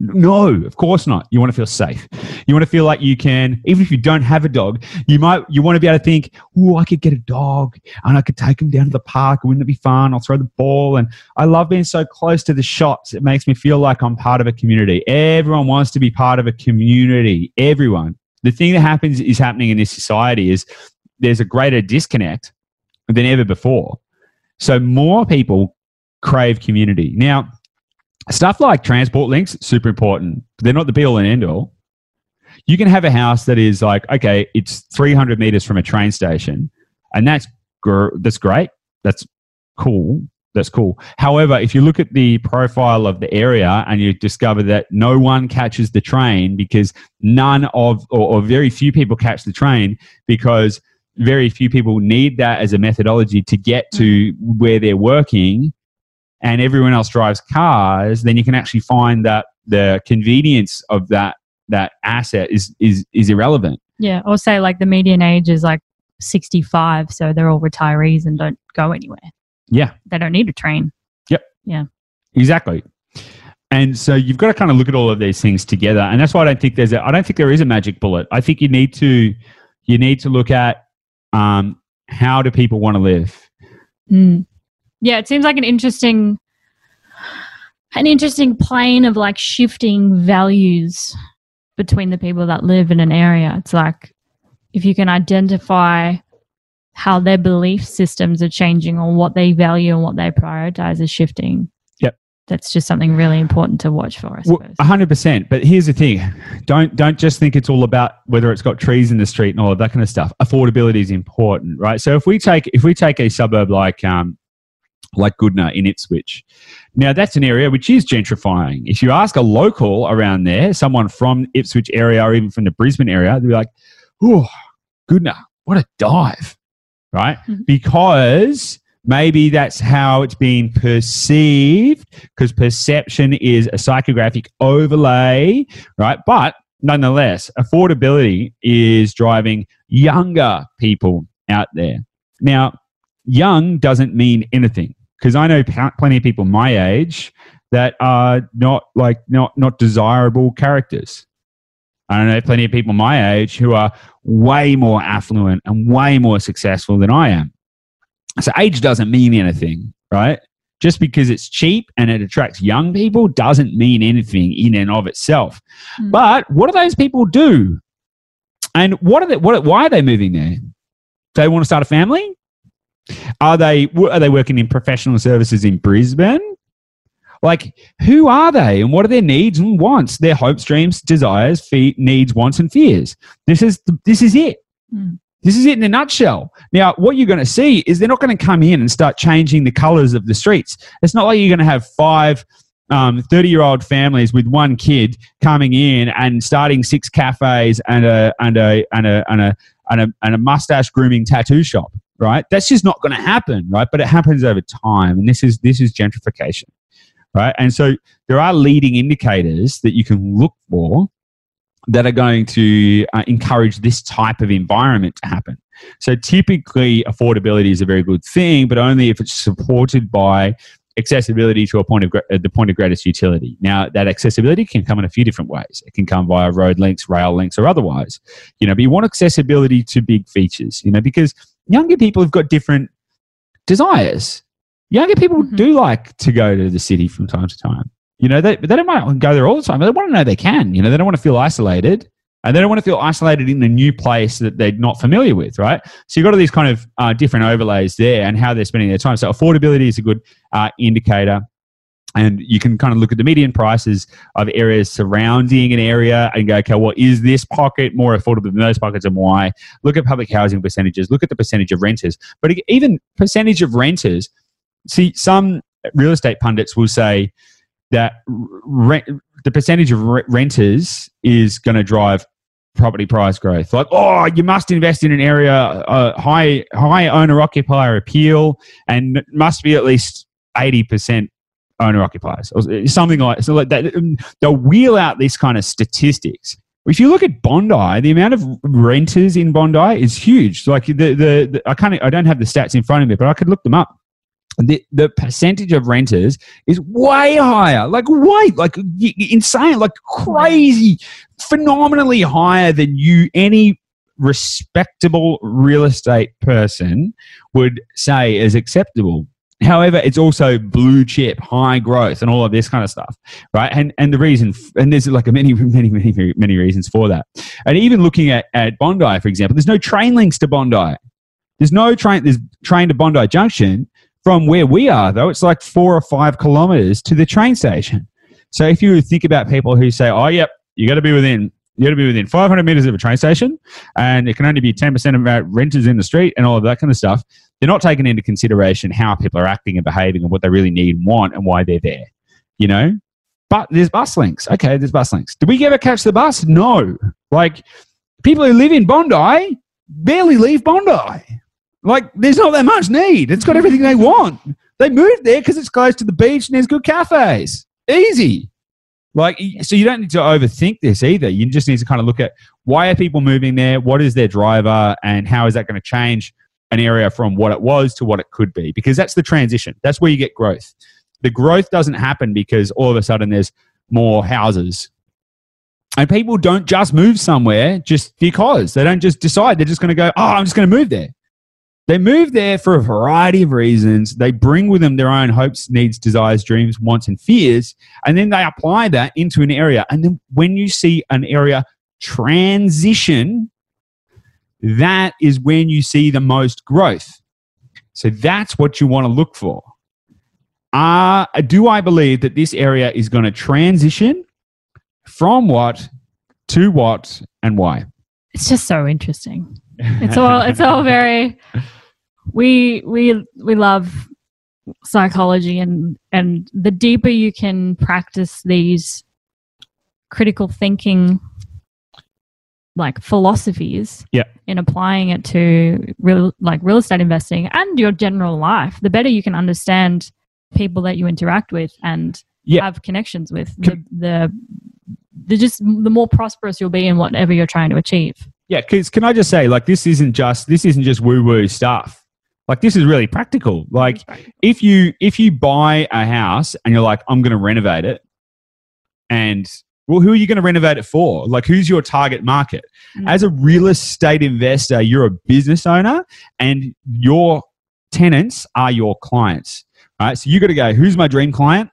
No, of course not. You want to feel safe. You want to feel like you can, even if you don't have a dog, you might, you want to be able to think, oh, I could get a dog and I could take him down to the park. Wouldn't it be fun? I'll throw the ball. And I love being so close to the shots. It makes me feel like I'm part of a community. Everyone wants to be part of a community. Everyone. The thing that happens is happening in this society is there's a greater disconnect than ever before. So more people crave community. Now, stuff like transport links, super important. They're not the be all and end all. You can have a house that is like, okay, it's 300 meters from a train station, and that's gr- that's great. That's cool. That's cool. However, if you look at the profile of the area and you discover that no one catches the train because none of, or, or very few people catch the train because very few people need that as a methodology to get to mm. where they're working and everyone else drives cars, then you can actually find that the convenience of that that asset is is is irrelevant. Yeah. Or say like the median age is like 65, so they're all retirees and don't go anywhere. Yeah. They don't need to train. Yep. Yeah. Exactly. And so you've got to kind of look at all of these things together, and that's why I don't think there's a, I don't think there is a magic bullet. I think you need to you need to look at um, how do people want to live. Mm. Yeah, it seems like an interesting an interesting plane of like shifting values between the people that live in an area. It's like if you can identify how their belief systems are changing or what they value and what they prioritize is shifting. Yep. That's just something really important to watch for, I suppose. A hundred percent. But here's the thing: don't don't just think it's all about whether it's got trees in the street and all of that kind of stuff. Affordability is important, right? So if we take if we take a suburb like um, like Goodna in Ipswich, now that's an area which is gentrifying. If you ask a local around there, someone from Ipswich area or even from the Brisbane area, they'll be like, "Oh, Goodna, what a dive!" Right? Mhm. Because maybe that's how it's being perceived because perception is a psychographic overlay right but nonetheless affordability is driving younger people out there now young doesn't mean anything because i know pl- plenty of people my age that are not like not not desirable characters i know plenty of people my age who are way more affluent and way more successful than i am so age doesn't mean anything, right? Just because it's cheap and it attracts young people doesn't mean anything in and of itself. Mm. But what do those people do? And what are they, what, why are they moving there? Do they want to start a family? Are they are they working in professional services in Brisbane? Like, who are they, and what are their needs and wants? Their hopes, dreams, desires, fe- needs, wants, and fears. This is this is it. Mm. This is it in a nutshell. Now, what you're going to see is they're not going to come in and start changing the colors of the streets. It's not like you're going to have five 30 year old families with one kid coming in and starting six cafes and a, and a, and a, and a, and a, and a mustache grooming tattoo shop, right? That's just not going to happen, right? But it happens over time. And this is, this is gentrification, right? And so there are leading indicators that you can look for that are going to uh, encourage this type of environment to happen. So typically, affordability is a very good thing, but only if it's supported by accessibility to a point of uh, the point of greatest utility. Now, that accessibility can come in a few different ways. It can come via road links, rail links, or otherwise. You know, but you want accessibility to big features. You know, because younger people have got different desires. Younger people Mhm. do like to go to the city from time to time. You know, they, they don't want to go there all the time. But they want to know they can. You know, they don't want to feel isolated. And they don't want to feel isolated in a new place that they're not familiar with, right? So you've got all these kind of uh, different overlays there and how they're spending their time. So affordability is a good uh, indicator. And you can kind of look at the median prices of areas surrounding an area and go, okay, well, is this pocket more affordable than those pockets and why? Look at public housing percentages, look at the percentage of renters. But even percentage of renters, see, some real estate pundits will say that rent, the percentage of renters is going to drive property price growth. Like, oh, you must invest in an area uh, high high owner occupier appeal, and must be at least eighty percent owner occupiers, or something like so. Like that, um, they'll wheel out these kind of statistics. If you look at Bondi, the amount of renters in Bondi is huge. Like the the, the I can't I don't have the stats in front of me, but I could look them up the, the percentage of renters is way higher, like way, like insane, like crazy, phenomenally higher than you any respectable real estate person would say is acceptable. However, it's also blue chip, high growth, and all of this kind of stuff, right? And and the reason, and there's like a many, <laughs> many, many, many reasons for that. And even looking at at Bondi, for example, there's no train links to Bondi. There's no train. There's train to Bondi Junction from where we are, though, it's like four or five kilometers to the train station. So if you think about people who say, "Oh, yep, you got to be within." You got to be within 500 meters of a train station, and it can only be 10% of renters in the street, and all of that kind of stuff. They're not taking into consideration how people are acting and behaving, and what they really need and want, and why they're there. You know, but there's bus links. Okay, there's bus links. Do we ever catch the bus? No. Like people who live in Bondi barely leave Bondi. Like, there's not that much need. It's got everything they want. They moved there because it's close to the beach and there's good cafes. Easy. Like, so you don't need to overthink this either. You just need to kind of look at why are people moving there? What is their driver? And how is that going to change an area from what it was to what it could be? Because that's the transition. That's where you get growth. The growth doesn't happen because all of a sudden there's more houses. And people don't just move somewhere just because. They don't just decide. They're just going to go, oh, I'm just going to move there. They move there for a variety of reasons. They bring with them their own hopes, needs, desires, dreams, wants, and fears. And then they apply that into an area. And then when you see an area transition, that is when you see the most growth. So that's what you want to look for. Uh, do I believe that this area is going to transition from what to what and why? It's just so interesting. It's all it's all <laughs> very we we we love psychology and and the deeper you can practice these critical thinking like philosophies Yeah. in applying it to real like real estate investing and your general life the better you can understand people that you interact with and Yeah. have connections with the, the the just the more prosperous you'll be in whatever you're trying to achieve Yeah, because can I just say, like, this isn't just this isn't just woo woo stuff. Like, this is really practical. Like, if you if you buy a house and you're like, I'm going to renovate it, and well, who are you going to renovate it for? Like, who's your target market? Mm. As a real estate investor, you're a business owner, and your tenants are your clients. Right, so you got to go. Who's my dream client?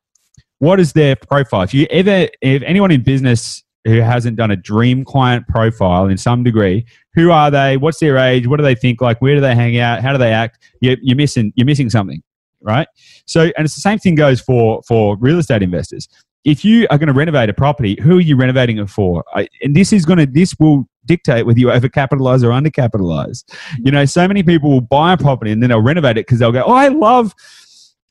What is their profile? If you ever, if anyone in business who hasn't done a dream client profile in some degree, who are they? What's their age? What do they think like? Where do they hang out? How do they act? You're, you're missing. You're missing something, right? So, and it's the same thing goes for for real estate investors. If you are going to renovate a property, who are you renovating it for? I, and this is going to this will dictate whether you overcapitalize or undercapitalize. You know, so many people will buy a property and then they'll renovate it because they'll go, "Oh, I love,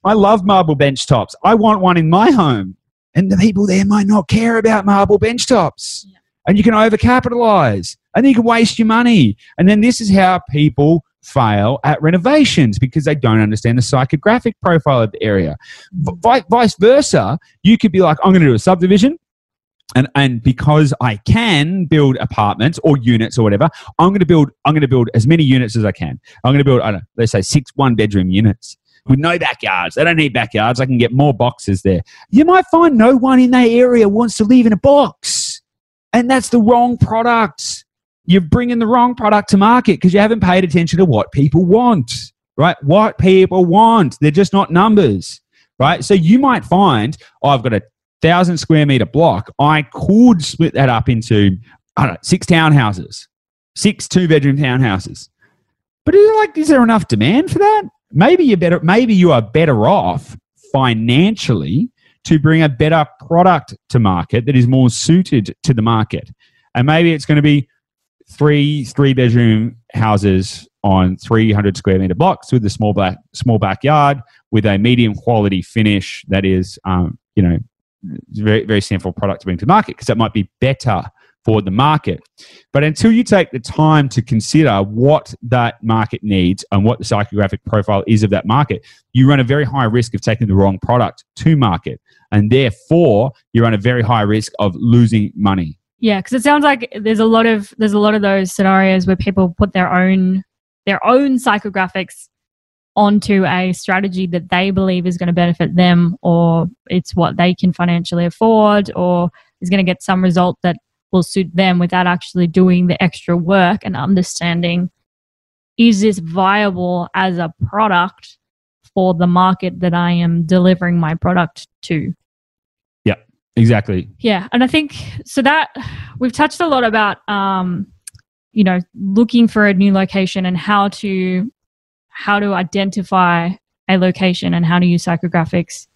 I love marble bench tops. I want one in my home." And the people there might not care about marble bench tops, Yeah. and you can overcapitalize, and then you can waste your money. And then this is how people fail at renovations because they don't understand the psychographic profile of the area. Mm-hmm. V- vice versa, you could be like, I'm going to do a subdivision. And, and because I can build apartments or units or whatever, I'm going to build I'm going to build as many units as I can. I'm going to build I don't know, let's say six one bedroom units with no backyards. They don't need backyards. I can get more boxes there. You might find no one in that area wants to live in a box, and that's the wrong product. You're bringing the wrong product to market because you haven't paid attention to what people want, right? What people want. They're just not numbers, right? So you might find, oh, I've got a thousand square meter block. I could split that up into, I don't know, six townhouses, six two bedroom townhouses. But is, like, is there enough demand for that? Maybe you're better. Maybe you are better off financially to bring a better product to market that is more suited to the market, and maybe it's going to be three three bedroom houses on 300 square meter blocks with a small back small backyard with a medium quality finish that is um, you know very very simple product to bring to market because that might be better for the market. But until you take the time to consider what that market needs and what the psychographic profile is of that market you run a very high risk of taking the wrong product to market. And therefore you run a very high risk of losing money Yeah, because it sounds like there's a lot of there's a lot of those scenarios where people put their own their own psychographics onto a strategy that they believe is going to benefit them, or it's what they can financially afford, or is going to get some result that will suit them without actually doing the extra work and understanding is this viable as a product for the market that I am delivering my product to. Exactly Yeah, and I think so that we've touched a lot about um, you know looking for a new location and how to how to identify a location and how to use psychographics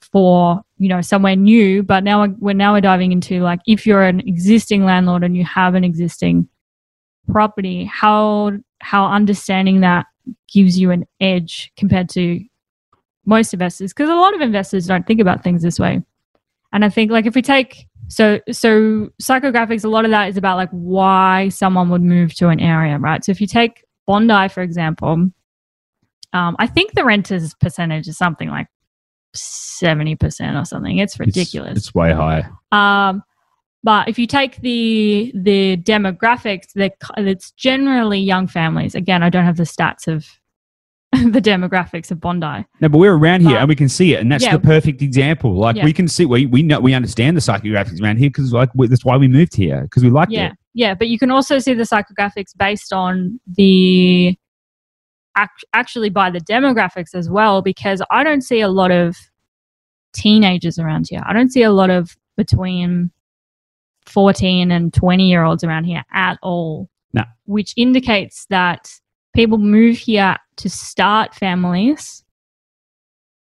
for you know somewhere new. But now we're, now we're diving into like if you're an existing landlord and you have an existing property, how how understanding that gives you an edge compared to most investors because a lot of investors don't think about things this way. And I think like if we take so so psychographics, a lot of that is about like why someone would move to an area, right? So if you take Bondi, for example, um, I think the renters percentage is something like seventy percent or something. It's It's- ridiculous. It's, way high. Um, but if you take the the demographics, they're it's generally young families. Again, I don't have the stats of <laughs> the demographics of Bondi. No, but we're around here and we can see it, and that's Yeah. the perfect example. Like Yeah. we can see, we we know we understand the psychographics around here because like we, that's why we moved here because we liked yeah, it. yeah. But you can also see the psychographics based on the act- actually by the demographics as well, because I don't see a lot of teenagers around here. I don't see a lot of between 14 and 20 year olds around here at all. No. Which indicates that people move here to start families.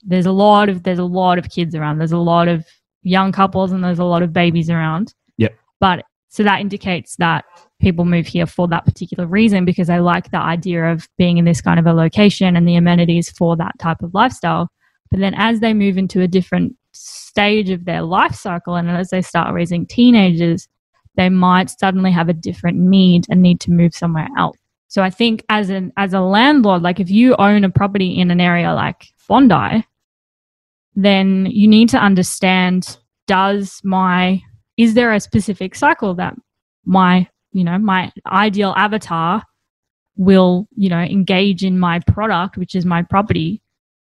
There's a lot of there's a lot of kids around. There's a lot of young couples and there's a lot of babies around. Yep. But so that indicates that people move here for that particular reason because they like the idea of being in this kind of a location and the amenities for that type of lifestyle. But then as they move into a different stage of their life cycle and as they start raising teenagers, they might suddenly have a different need and need to move somewhere else. So I think as an as a landlord, like if you own a property in an area like Bondi, then you need to understand does my is there a specific cycle that my you know my ideal avatar will you know engage in my product which is my property?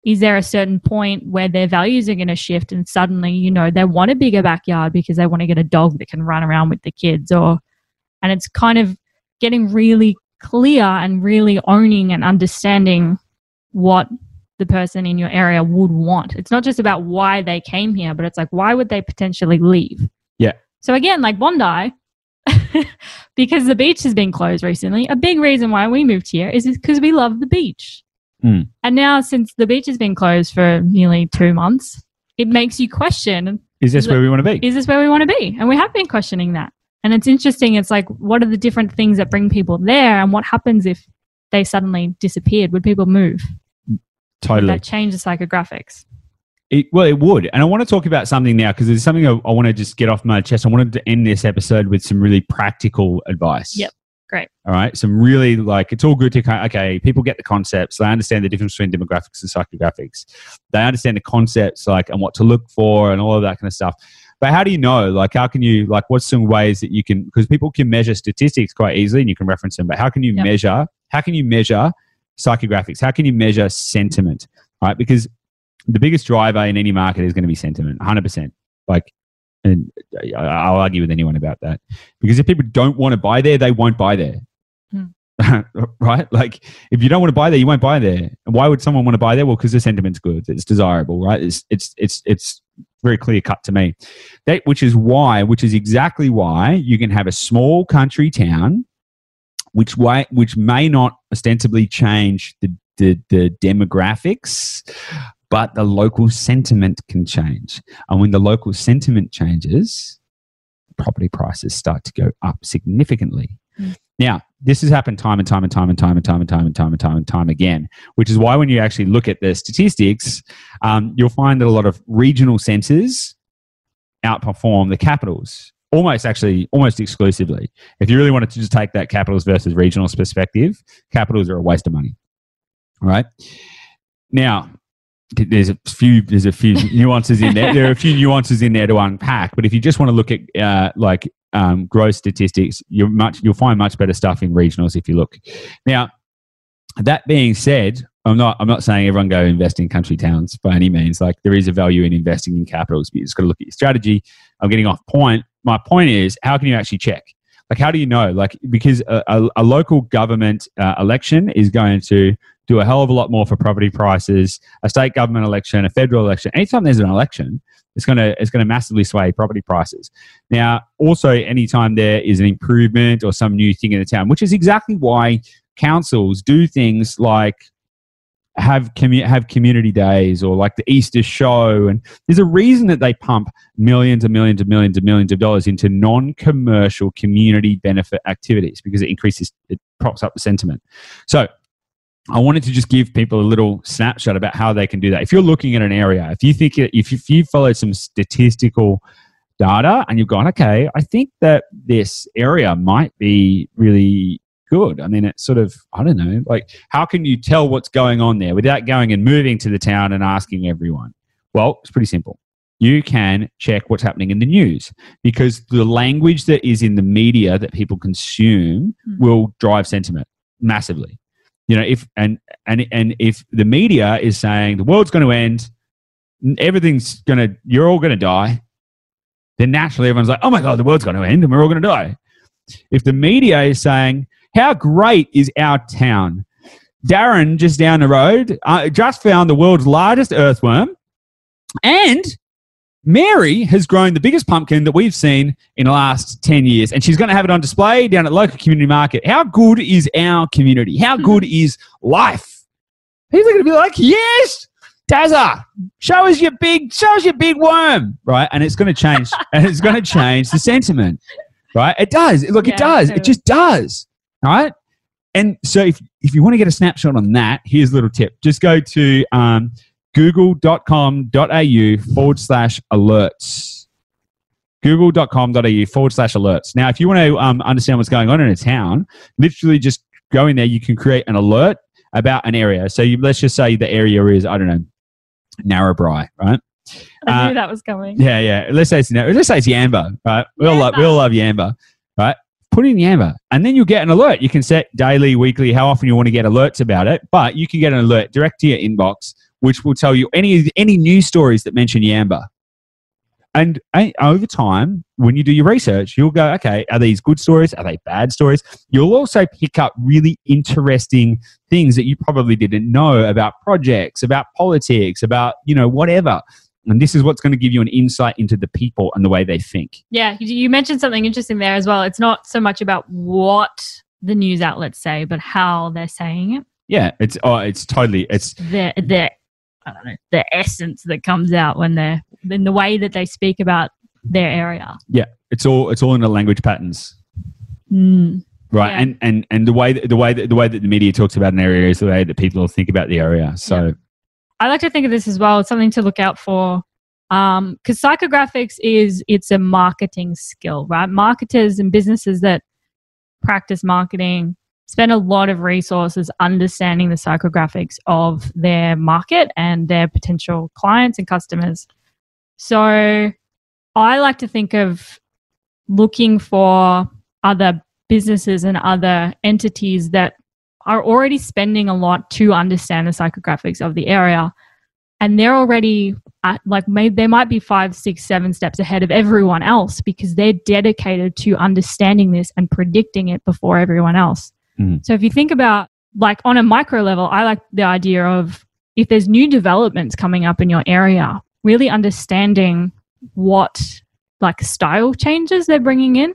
Is there a certain point where their values are going to shift and suddenly you know they want a bigger backyard because they want to get a dog that can run around with the kids or and it's kind of getting really clear and really owning and understanding what the person in your area would want it's not just about why they came here but it's like why would they potentially leave Yeah. so again like bondi <laughs> because the beach has been closed recently a big reason why we moved here is because we love the beach Mm. and now, since the beach has been closed for nearly two months, it makes you question Is this Is where we want to be? is this where we want to be? And we have been questioning that. And it's interesting. It's like, what are the different things that bring people there? And what happens if they suddenly disappeared? Would people move? Would Totally. that change the psychographics? It, well, it would. And I want to talk about something now because there's something I, I want to just get off my chest. I wanted to end this episode with some really practical advice. Yep. Great. All right. Some really like, it's all good to, kind okay, people get the concepts. They understand the difference between demographics and psychographics. They understand the concepts, like, and what to look for and all of that kind of stuff. But how do you know? Like, how can you, like, what's some ways that you can, because people can measure statistics quite easily and you can reference them, but how can you Yep. measure, how can you measure psychographics? How can you measure sentiment? Right. Because the biggest driver in any market is going to be sentiment, 100%. Like, and uh, I- I'll argue with anyone about that. Because if people don't want to buy there, they won't buy there. Hmm. <laughs> right? Like, if you don't want to buy there, you won't buy there. And why would someone want to buy there? Well, because the sentiment's good. It's desirable, right? It's, it's, it's, it's very clear cut to me. That, which is why, which is exactly why you can have a small country town, which way, which may not ostensibly change the, the, the demographics, but the local sentiment can change. And when the local sentiment changes, property prices start to go up significantly. Now, this has happened time and time and time and time and time and time and time and time and time again, which is why when you actually look at the statistics, um, you'll find that a lot of regional centres outperform the capitals almost actually almost exclusively. If you really wanted to just take that capitals versus regionals perspective, capitals are a waste of money. All right. Now, there's a few there's a few <laughs> nuances in there. There are a few nuances in there to unpack. But if you just want to look at uh, like um, growth statistics, you're much you'll find much better stuff in regionals if you look. Now, that being said, I'm not I'm not saying everyone go invest in country towns by any means. Like there is a value in investing in capitals, but you just got to look at your strategy. I'm getting off point. My point is, how can you actually check? Like, how do you know? Like, because a, a, a local government uh, election is going to do a hell of a lot more for property prices. A state government election, a federal election, anytime there's an election, it's going to it's going to massively sway property prices. Now, also, anytime there is an improvement or some new thing in the town, which is exactly why councils do things like have commu- have community days or like the Easter show, and there's a reason that they pump millions and millions and millions and millions of dollars into non-commercial community benefit activities because it increases it props up the sentiment. So I wanted to just give people a little snapshot about how they can do that. If you're looking at an area, if you think if if you follow some statistical data and you've gone, okay, I think that this area might be really good. I mean, it's sort of, I don't know, like how can you tell what's going on there without going and moving to the town and asking everyone? Well, it's pretty simple. You can check what's happening in the news because the language that is in the media that people consume Hmm. will drive sentiment massively. You know, if and and and if the media is saying the world's going to end, everything's going to, you're all going to die, then naturally everyone's like, oh my god, the world's going to end and we're all going to die. If the media is saying, how great is our town? Darren, just down the road, uh, just found the world's largest earthworm, and Mary has grown the biggest pumpkin that we've seen in the last 10 years, and she's going to have it on display down at local community market. How good is our community? How good is life? People are going to be like, yes, Dazza, show us your big, show us your big worm, right? And it's going to change, <laughs> and it's going to change the sentiment, right? It does. Look, Yeah, it does. It just does, all right? And so if, if you want to get a snapshot on that, here's a little tip. Just go to um, google.com.au forward slash alerts. Google.com.au forward slash alerts. Now, if you want to um, understand what's going on in a town, literally just go in there. You can create an alert about an area. So you, let's just say the area is, I don't know, Narrabri, right? I Uh, knew that was coming. Yeah, yeah. Let's say it's let's say it's Yamba, right? We all love we all love Yamba, right? Put in Yamba, and then you'll get an alert. You can set daily, weekly, how often you want to get alerts about it, but you can get an alert direct to your inbox, which will tell you any any news stories that mention Yamba. And uh, over time, when you do your research, you'll go, okay, are these good stories? Are they bad stories? You'll also pick up really interesting things that you probably didn't know about projects, about politics, about you know whatever. And this is what's going to give you an insight into the people and the way they think. Yeah, you mentioned something interesting there as well. It's not so much about what the news outlets say, but how they're saying it. Yeah, it's oh, it's totally it's The the know the essence that comes out when they're in the way that they speak about their area. yeah, it's all it's all in the language patterns, Mm. right? Yeah. And and and the way that, the way that, the way that the media talks about an area is the way that people think about the area. So I like to think of this as well. It's something to look out for. Um, because psychographics is it's a marketing skill, right? Marketers and businesses that practice marketing spend a lot of resources understanding the psychographics of their market and their potential clients and customers. So I like to think of looking for other businesses and other entities that are already spending a lot to understand the psychographics of the area. And they're already at, like, maybe they might be five, six, seven steps ahead of everyone else because they're dedicated to understanding this and predicting it before everyone else. Mhm. So if you think about, like, on a micro level, I like the idea of if there's new developments coming up in your area, really understanding what like style changes they're bringing in.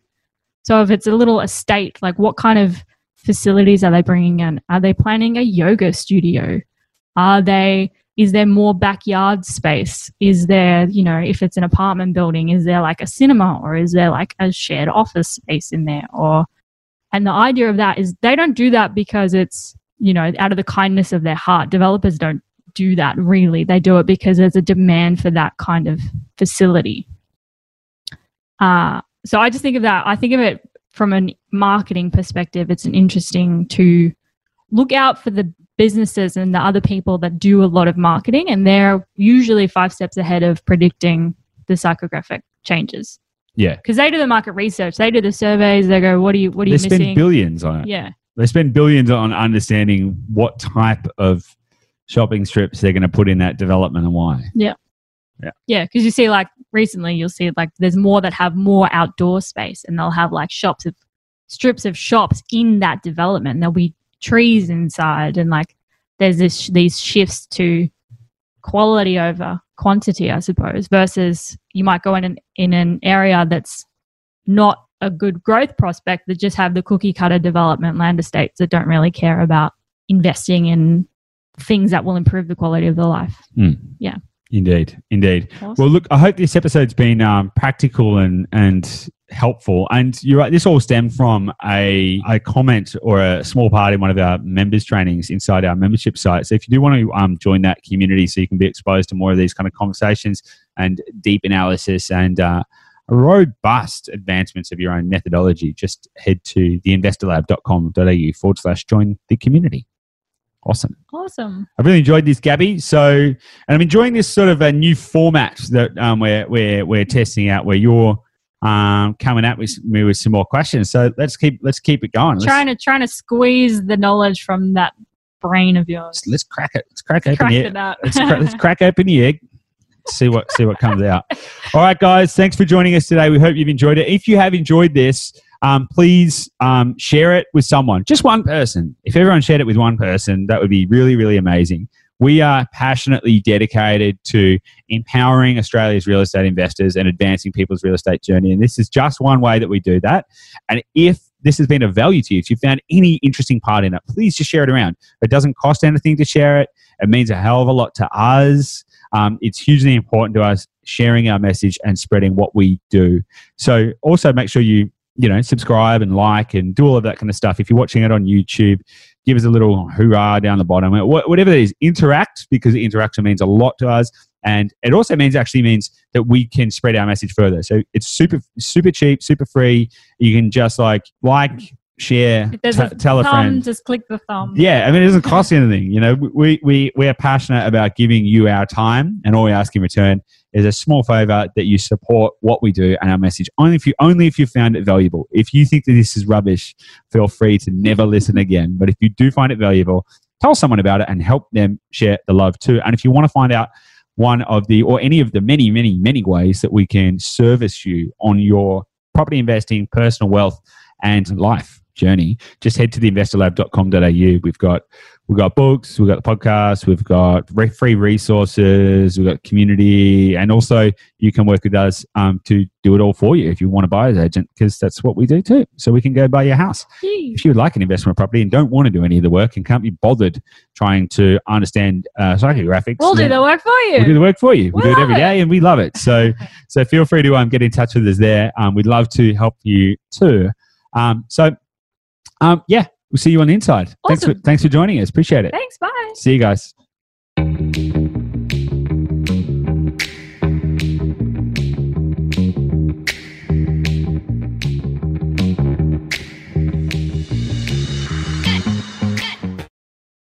So if it's a little estate, like what kind of facilities are they bringing in? Are they planning a yoga studio? Are they is there more backyard space? Is there, you know, if it's an apartment building, is there like a cinema or is there like a shared office space in there or and the idea of that is they don't do that because it's, you know, out of the kindness of their heart. Developers don't do that really. They do it because there's a demand for that kind of facility. Uh, so I just think of that. I think of it from a marketing perspective. It's an interesting to look out for the businesses and the other people that do a lot of marketing, and they're usually five steps ahead of predicting the psychographic changes yeah, because they do the market research. They do the surveys. They go, "What are you? What are they you spend missing?" billions on it. yeah, They spend billions on understanding what type of shopping strips they're going to put in that development and why. Yeah. Yeah. Yeah. Because you see, like recently, you'll see like there's more that have more outdoor space, and they'll have like shops of strips of shops in that development. And there'll be trees inside, and like there's this these shifts to quality over quantity, I suppose. Versus you might go in an in an area that's not a good growth prospect that just have the cookie cutter development land estates that don't really care about investing in things that will improve the quality of their life. Hmm. Indeed, indeed. Awesome. Well, look, I hope this episode's been um, practical and and helpful. And you're right, this all stemmed from a, a comment or a small part in one of our members' trainings inside our membership site. So if you do want to um, join that community, so you can be exposed to more of these kind of conversations and deep analysis and uh, robust advancements of your own methodology, just head to theinvestorlab.com.au forward slash join the community. Awesome. Awesome. I've really enjoyed this, Gabby. So, and I'm enjoying this sort of a new format that um, we're, we're, we're testing out where you're um, coming at with me with some more questions. So let's keep, let's keep it going. Let's, Trying to trying to squeeze the knowledge from that brain of yours. let's, let's crack it. Let's crack open Crack the it out. let's, <laughs> let's crack open the egg. See what see what comes out. All right, guys. Thanks for joining us today. We hope you've enjoyed it. If you have enjoyed this, um, please um, share it with someone, just one person. If everyone shared it with one person, that would be really really amazing. We are passionately dedicated to empowering Australia's real estate investors and advancing people's real estate journey. And this is just one way that we do that. And if this has been of value to you, if you found any interesting part in it, please just share it around. It doesn't cost anything to share it. It means a hell of a lot to us. Um, it's hugely important to us sharing our message and spreading what we do. So also make sure you you know subscribe and like and do all of that kind of stuff. If you're watching it on YouTube, give us a little hoorah down the bottom. Whatever it is, interact because interaction means a lot to us. And it also means actually means that we can spread our message further. So it's super super cheap, super free. You can just like like, share, t- a tell a thumb, friend. just click the thumb. Yeah, I mean, it doesn't cost you anything. You know, we, we, we are passionate about giving you our time, and all we ask in return is a small favor that you support what we do and our message. Only if you only if you found it valuable. If you think that this is rubbish, feel free to never listen again. But if you do find it valuable, tell someone about it and help them share the love too. And if you want to find out one of the or any of the many, many, many ways that we can service you on your property investing, personal wealth, and life journey, just head to theinvestorlab.com.au. We've got we've got books, we've got the podcast, we've got re- free resources, we've got community, and also you can work with us um, to do it all for you if you want to buy as agent, because that's what we do too. So we can go buy your house. Yee. If you would like an investment property and don't want to do any of the work and can't be bothered trying to understand uh, psychographics, We'll do the work for you. We'll do the work for you. We We do it every day, it. and we love it. So, so feel free to um, get in touch with us there. Um, we'd love to help you too. Um, so, um, yeah, we'll see you on the inside. Thanks for Awesome. thanks for joining us. Appreciate it. Thanks. Bye. See you guys.